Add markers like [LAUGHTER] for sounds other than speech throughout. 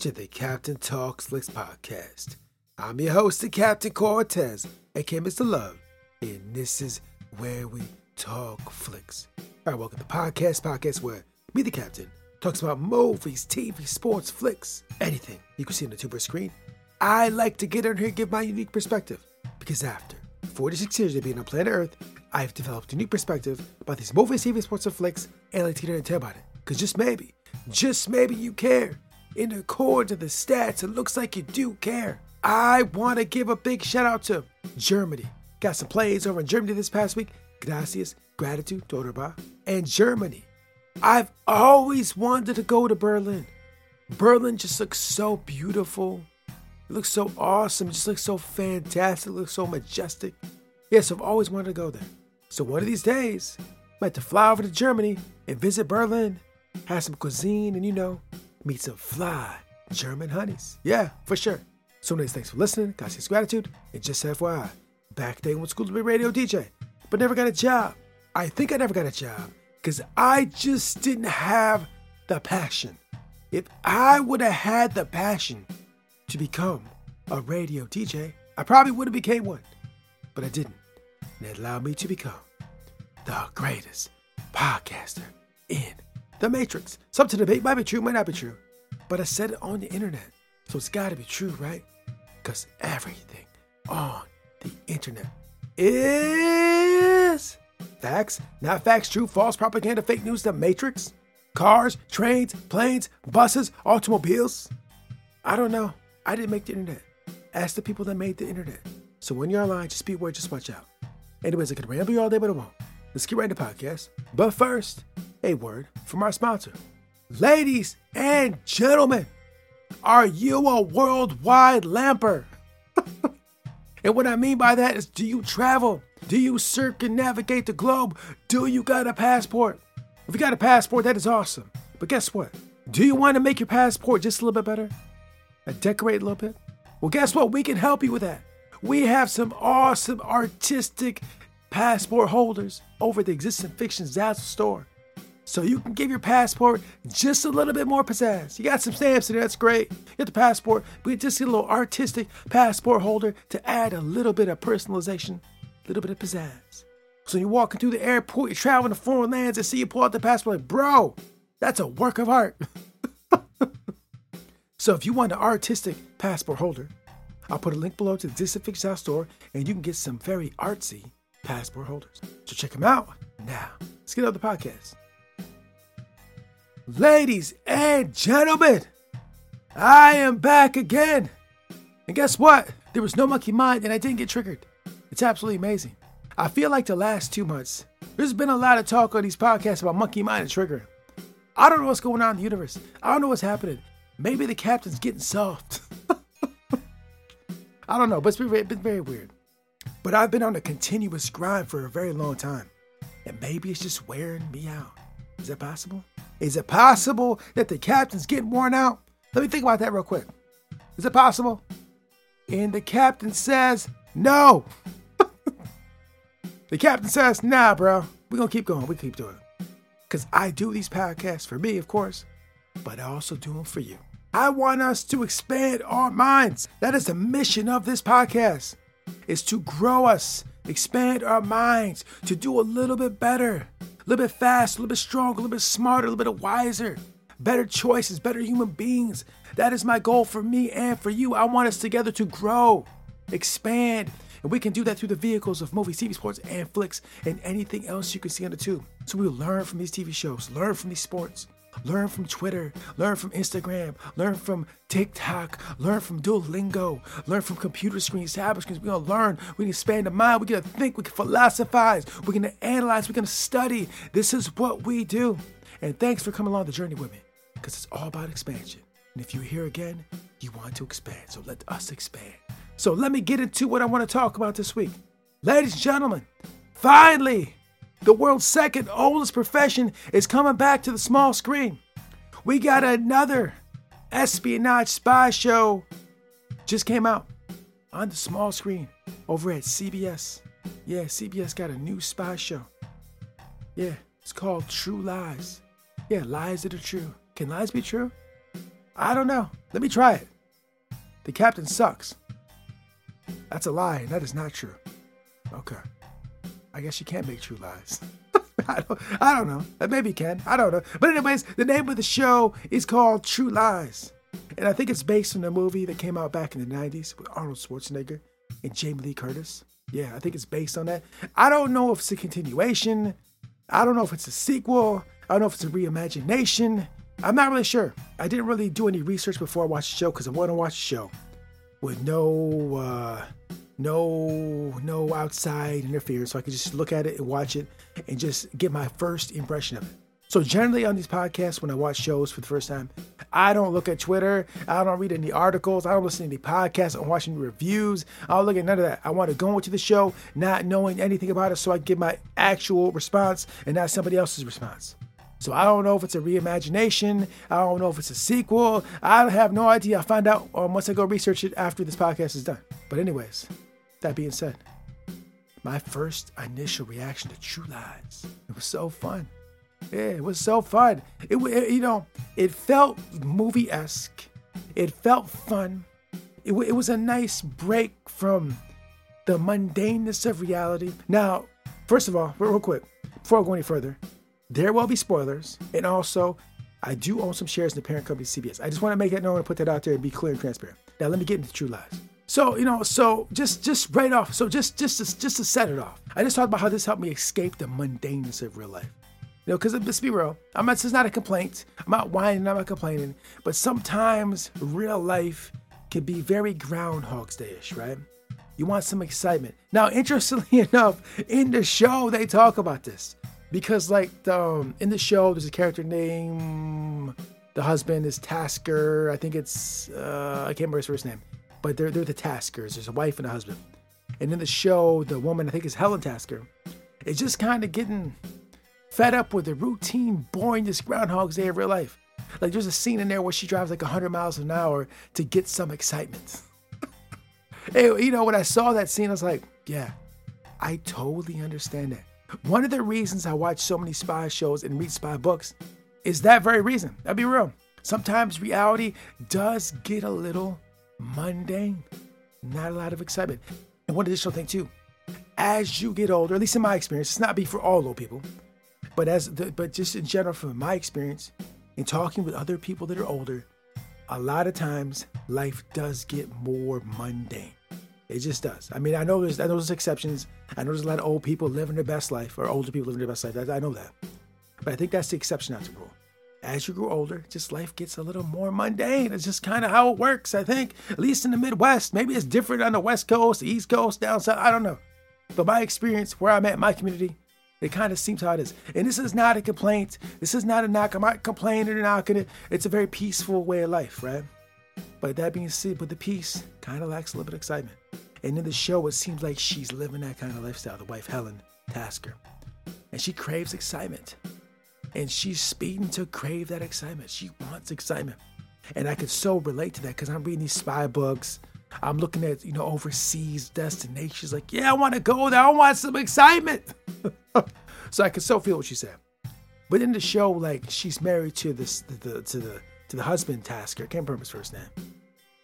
to the Captain Talks Flicks podcast. I'm your host, the Captain Cortez, aka Mr. Love, and this is where we talk flicks. All right, welcome to the podcast, podcast where me, the Captain, talks about movies, TV, sports, flicks, anything you can see on the tuber screen. I like to get in here and give my unique perspective because after 46 years of being on planet Earth, I've developed a new perspective about these movies, TV, sports, and flicks, and I like to get in and tell about it. Because just maybe, just maybe you care. In the accord to the stats, it looks like you do care. I want to give a big shout out to Germany. Got some plays over in Germany this past week. Gracias, gratitude, Doraba, and Germany. I've always wanted to go to Berlin. Berlin just looks so beautiful. It looks so awesome. It just looks so fantastic. It looks so majestic. Yes, I've always wanted to go there. So one of these days, I might have to fly over to Germany and visit Berlin, have some cuisine, and you know, meet some fly German honeys. Yeah, for sure. So anyways, thanks for listening. Gracias, gratitude. And just FYI, back then went school to be radio DJ, but never got a job. I think I never got a job because I just didn't have the passion. If I would have had the passion to become a radio DJ, I probably would have became one, but I didn't. And it allowed me to become the greatest podcaster in the Matrix. Some to debate might be true, might not be true, but I said it on the internet, so it's got to be true, right? Because everything on the internet is facts, not facts, true, false, propaganda, fake news, the Matrix, cars, trains, planes, buses, automobiles. I don't know. I didn't make the internet. Ask the people that made the internet. So when you're online, just be aware, just watch out. Anyways, I could ramble you all day, but I won't. Let's get right into the podcast. But first, a word from our sponsor. Ladies and gentlemen, are you a worldwide lamper? [LAUGHS] and what I mean by that is do you travel? Do you circumnavigate the globe? Do you got a passport? If you got a passport, that is awesome. But guess what? Do you want to make your passport just a little bit better? And decorate a little bit? Well, guess what? We can help you with that. We have some awesome artistic passport holders over at the Existing Fiction Zazzle store. So you can give your passport just a little bit more pizzazz. You got some stamps in there, that's great. Get the passport, but you just get a little artistic passport holder to add a little bit of personalization, a little bit of pizzazz. So you're walking through the airport, you're traveling to foreign lands, and see you pull out the passport, like, bro, that's a work of art. [LAUGHS] so if you want an artistic passport holder, I'll put a link below to the Fiction Zazzle store, and you can get some very artsy passport holders. So check them out. Now, let's get on the podcast. Ladies and gentlemen, I am back again. And guess what? There was no monkey mind and I didn't get triggered. It's absolutely amazing. I feel like the last two months, there's been a lot of talk on these podcasts about monkey mind and trigger. I don't know what's going on in the universe. I don't know what's happening. Maybe the captain's getting soft. [LAUGHS] I don't know, but it's been, very weird. But I've been on a continuous grind for a very long time. And maybe it's just wearing me out. Is that possible? Is it possible that the captain's getting worn out? Let me think about that real quick. Is it possible? And the captain says, no. [LAUGHS] the captain says, nah, bro. We're going to keep going. We keep doing it. Because I do these podcasts for me, of course, but I also do them for you. I want us to expand our minds. That is the mission of this podcast, is to grow us, expand our minds, to do a little bit better, little bit fast, a little bit stronger, a little bit smarter, a little bit wiser, better choices, better human beings. That is my goal for me and for you. I want us together to grow, expand, and we can do that through the vehicles of movies, TV, sports, and flicks, and anything else you can see on the tube. So we'll learn from these TV shows, learn from these sports, learn from Twitter, learn from Instagram, learn from TikTok, learn from Duolingo, learn from computer screens, tablet screens. We're gonna learn, we can expand the mind, we're gonna think, we can philosophize, we're gonna analyze, we're gonna study. This is what we do. And thanks for coming along the journey with me, because it's all about expansion. And if you're here again, you want to expand. So let us expand. So let me get into what I want to talk about this week. Ladies and gentlemen, finally, the world's second oldest profession is coming back to the small screen. We got another espionage spy show just came out on the small screen over at CBS. Yeah, CBS got a new spy show. Yeah, it's called True Lies. Yeah, lies that are true. Can lies be true? I don't know. Let me try it. The captain sucks. That's a lie, and that is not true. Okay. I guess you can't make true lies. [LAUGHS] I, don't, I don't know. Maybe you can. I don't know. But, anyways, the name of the show is called True Lies. And I think it's based on a movie that came out back in the 90s with Arnold Schwarzenegger and Jamie Lee Curtis. Yeah, I think it's based on that. I don't know if it's a continuation. I don't know if it's a sequel. I don't know if it's a reimagination. I'm not really sure. I didn't really do any research before I watched the show because I want to watch the show with no, uh, no, no outside interference, so I could just look at it and watch it and just get my first impression of it. So generally on these podcasts, when I watch shows for the first time, I don't look at Twitter. I don't read any articles. I don't listen to any podcasts. I'm watching reviews. I don't look at none of that. I want to go into the show not knowing anything about it so I get my actual response and not somebody else's response. So I don't know if it's a reimagination. I don't know if it's a sequel. I have no idea. I'll find out um, once I go research it after this podcast is done. But anyways, that being said, my first initial reaction to True Lies. It was so fun. Yeah, it was so fun. It, it you know, it felt movie esque. It felt fun. It, it was a nice break from the mundaneness of reality. Now, first of all, real quick, before I go any further, there will be spoilers, and also, I do own some shares in the parent company CBS. I just want to make that known and put that out there and be clear and transparent. Now, let me get into True Lies. So you know, so just just right off, so just just to, just to set it off, I just talked about how this helped me escape the mundaneness of real life. You know, because let's be real, I'm not. This is not a complaint. I'm not whining. I'm not complaining. But sometimes real life can be very Groundhog's Day-ish, right? You want some excitement. Now, interestingly [LAUGHS] enough, in the show they talk about this because like the, um, in the show there's a character named the husband is Tasker. I think it's uh, I can't remember his first name, but they're they're the Taskers. There's a wife and a husband, and in the show the woman I think is Helen Tasker. is just kind of getting fed up with the routine, boring, this Groundhog's Day of real life. Like there's a scene in there where she drives like 100 miles an hour to get some excitement. [LAUGHS] hey, you know when I saw that scene, I was like, yeah, I totally understand that. One of the reasons I watch so many spy shows and read spy books is that very reason. I'll be real. Sometimes reality does get a little mundane, not a lot of excitement. And one additional thing, too, as you get older, at least in my experience, it's not be for all old people, but as the, but just in general, from my experience, in talking with other people that are older, a lot of times life does get more mundane. It just does. I mean, I know there's I know there's exceptions. I know there's a lot of old people living their best life, or older people living their best life. I, I know that, but I think that's the exception, not the rule. As you grow older, just life gets a little more mundane. It's just kind of how it works. I think, at least in the Midwest. Maybe it's different on the West Coast, the East Coast, down south. I don't know. But my experience, where I'm at, my community, it kind of seems how it is. And this is not a complaint. This is not a knock. I'm not complaining or knocking it. It's a very peaceful way of life, right? But that being said, but the peace kind of lacks a little bit of excitement. And in the show, it seems like she's living that kind of lifestyle, the wife Helen Tasker. And she craves excitement. And she's speeding to crave that excitement. She wants excitement. And I could so relate to that because I'm reading these spy books. I'm looking at, you know, overseas destinations. Like, yeah, I want to go there. I want some excitement. [LAUGHS] so I could so feel what she said. But in the show, like, she's married to this, the, the to the to the husband Tasker. I can't remember his first name.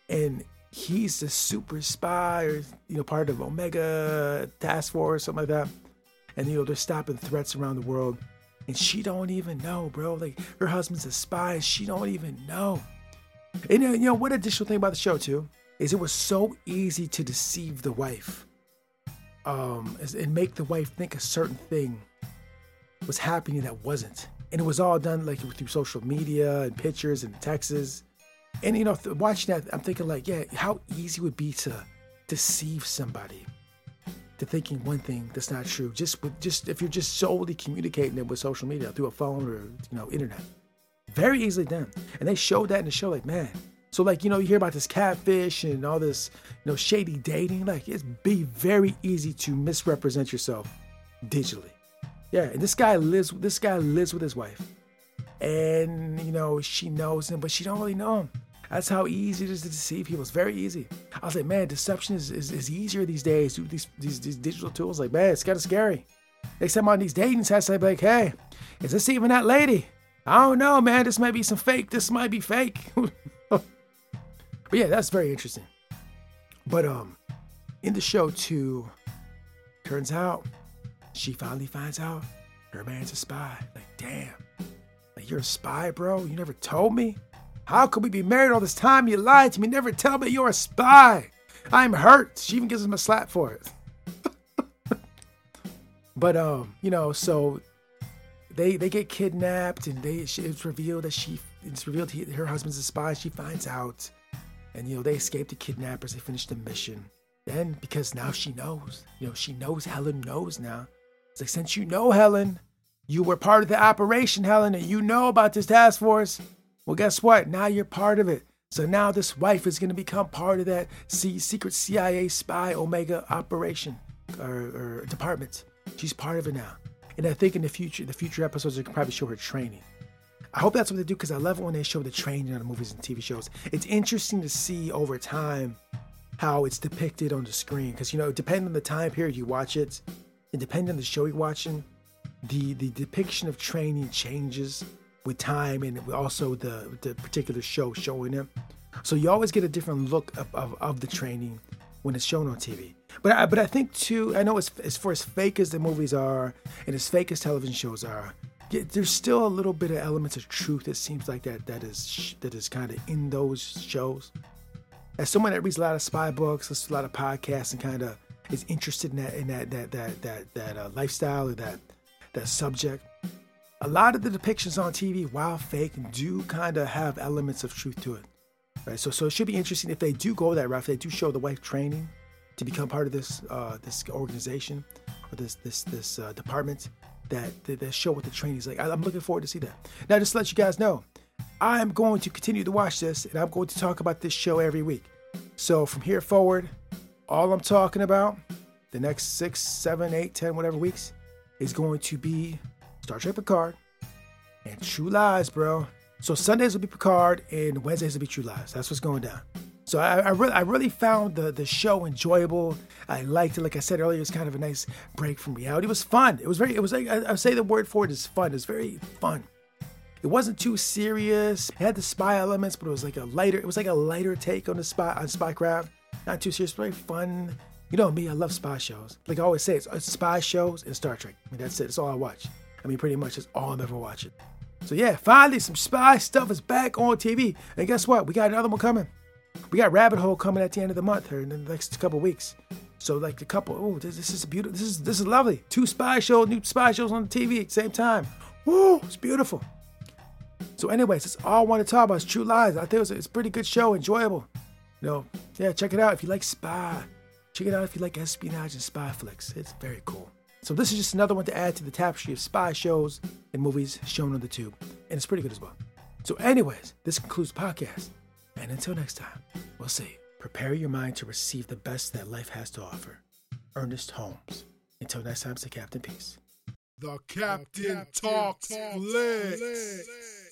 And he's the super spy or you know part of Omega Task Force, something like that. And you know they're stopping threats around the world, and she don't even know, bro. Like her husband's a spy, and she don't even know. And you know what additional thing about the show too is it was so easy to deceive the wife, um, and make the wife think a certain thing was happening that wasn't. And it was all done like through social media and pictures and texts and you know, watching that, I'm thinking like, yeah, how easy it would be to deceive somebody to thinking one thing that's not true. Just with just if you're just solely communicating it with social media through a phone or you know internet, very easily done. And they showed that in the show, like, man. So, like, you know, you hear about this catfish and all this, you know, shady dating. Like, it's be very easy to misrepresent yourself digitally. Yeah, and this guy lives. This guy lives with his wife, and you know she knows him, but she don't really know him. That's how easy it is to deceive people. It's very easy. I was like, man, deception is, is, is easier these days. These, these these digital tools, like, man, it's kind of scary. They send me on these dating sites, like, like, hey, is this even that lady? I don't know, man. This might be some fake. This might be fake. [LAUGHS] but yeah, that's very interesting. But um, in the show too, turns out she finally finds out her man's a spy. Like, damn, like you're a spy, bro. You never told me. How could we be married all this time? You lied to me. Never tell me you're a spy. I'm hurt. She even gives him a slap for it. [LAUGHS] but um, you know, so they they get kidnapped, and they it's revealed that she it's revealed he, her husband's a spy. She finds out, and you know they escape the kidnappers. They finish the mission. Then because now she knows, you know, she knows Helen knows now. It's like since you know Helen, you were part of the operation, Helen, and you know about this task force. Well, guess what? Now you're part of it. So now this wife is going to become part of that secret CIA spy Omega operation or, or department. She's part of it now. And I think in the future, the future episodes, they can probably show her training. I hope that's what they do because I love it when they show the training on the movies and TV shows. It's interesting to see over time how it's depicted on the screen because you know, depending on the time period you watch it, and depending on the show you're watching, the the depiction of training changes with time and also the the particular show showing it. So you always get a different look of, of, of the training when it's shown on TV. But I, but I think too, I know as, as far as fake as the movies are and as fake as television shows are, there's still a little bit of elements of truth. It seems like that that is that is kind of in those shows. As someone that reads a lot of spy books, listens a lot of podcasts, and kind of is interested in that in that that that that that uh, lifestyle or that that subject, a lot of the depictions on TV, while fake, do kind of have elements of truth to it. Right. So so it should be interesting if they do go that route. If they do show the wife training to become part of this uh, this organization or this this this uh, department that that show what the training is like. I, I'm looking forward to see that. Now, just to let you guys know, I am going to continue to watch this, and I'm going to talk about this show every week. So from here forward, all I'm talking about the next six, seven, eight, ten, whatever weeks is going to be Star Trek Picard and True Lies, bro. So Sundays will be Picard and Wednesdays will be True Lies. That's what's going down. So I, I, really, I really found the, the show enjoyable. I liked it. Like I said earlier, it's kind of a nice break from reality. It was fun. It was very, it was like, I, I say the word for it is fun. It's very fun. It wasn't too serious. It had the spy elements, but it was like a lighter, it was like a lighter take on the spy, on spycraft. Not too serious, very fun. You know me, I love spy shows. Like I always say, it's, it's spy shows and Star Trek. I mean, that's it. That's all I watch. I mean, pretty much that's all I'm ever watching. So yeah, finally some spy stuff is back on TV. And guess what? We got another one coming. We got Rabbit Hole coming at the end of the month or in the next couple weeks. So like a couple, oh, this, this is beautiful. This is this is lovely. Two spy shows, new spy shows on the TV at the same time. Woo, it's beautiful. So, anyways, that's all I want to talk about. Is True Lies. I think it was a, it's a pretty good show, enjoyable. You know, yeah, check it out if you like spy. Check it out if you like espionage and spy flicks. It's very cool. So this is just another one to add to the tapestry of spy shows and movies shown on the tube, and it's pretty good as well. So, anyways, this concludes the podcast. And until next time, we'll see. Prepare your mind to receive the best that life has to offer. Ernest Holmes. Until next time, say Captain Peace. The Captain, the Captain Talks, Talks Flicks.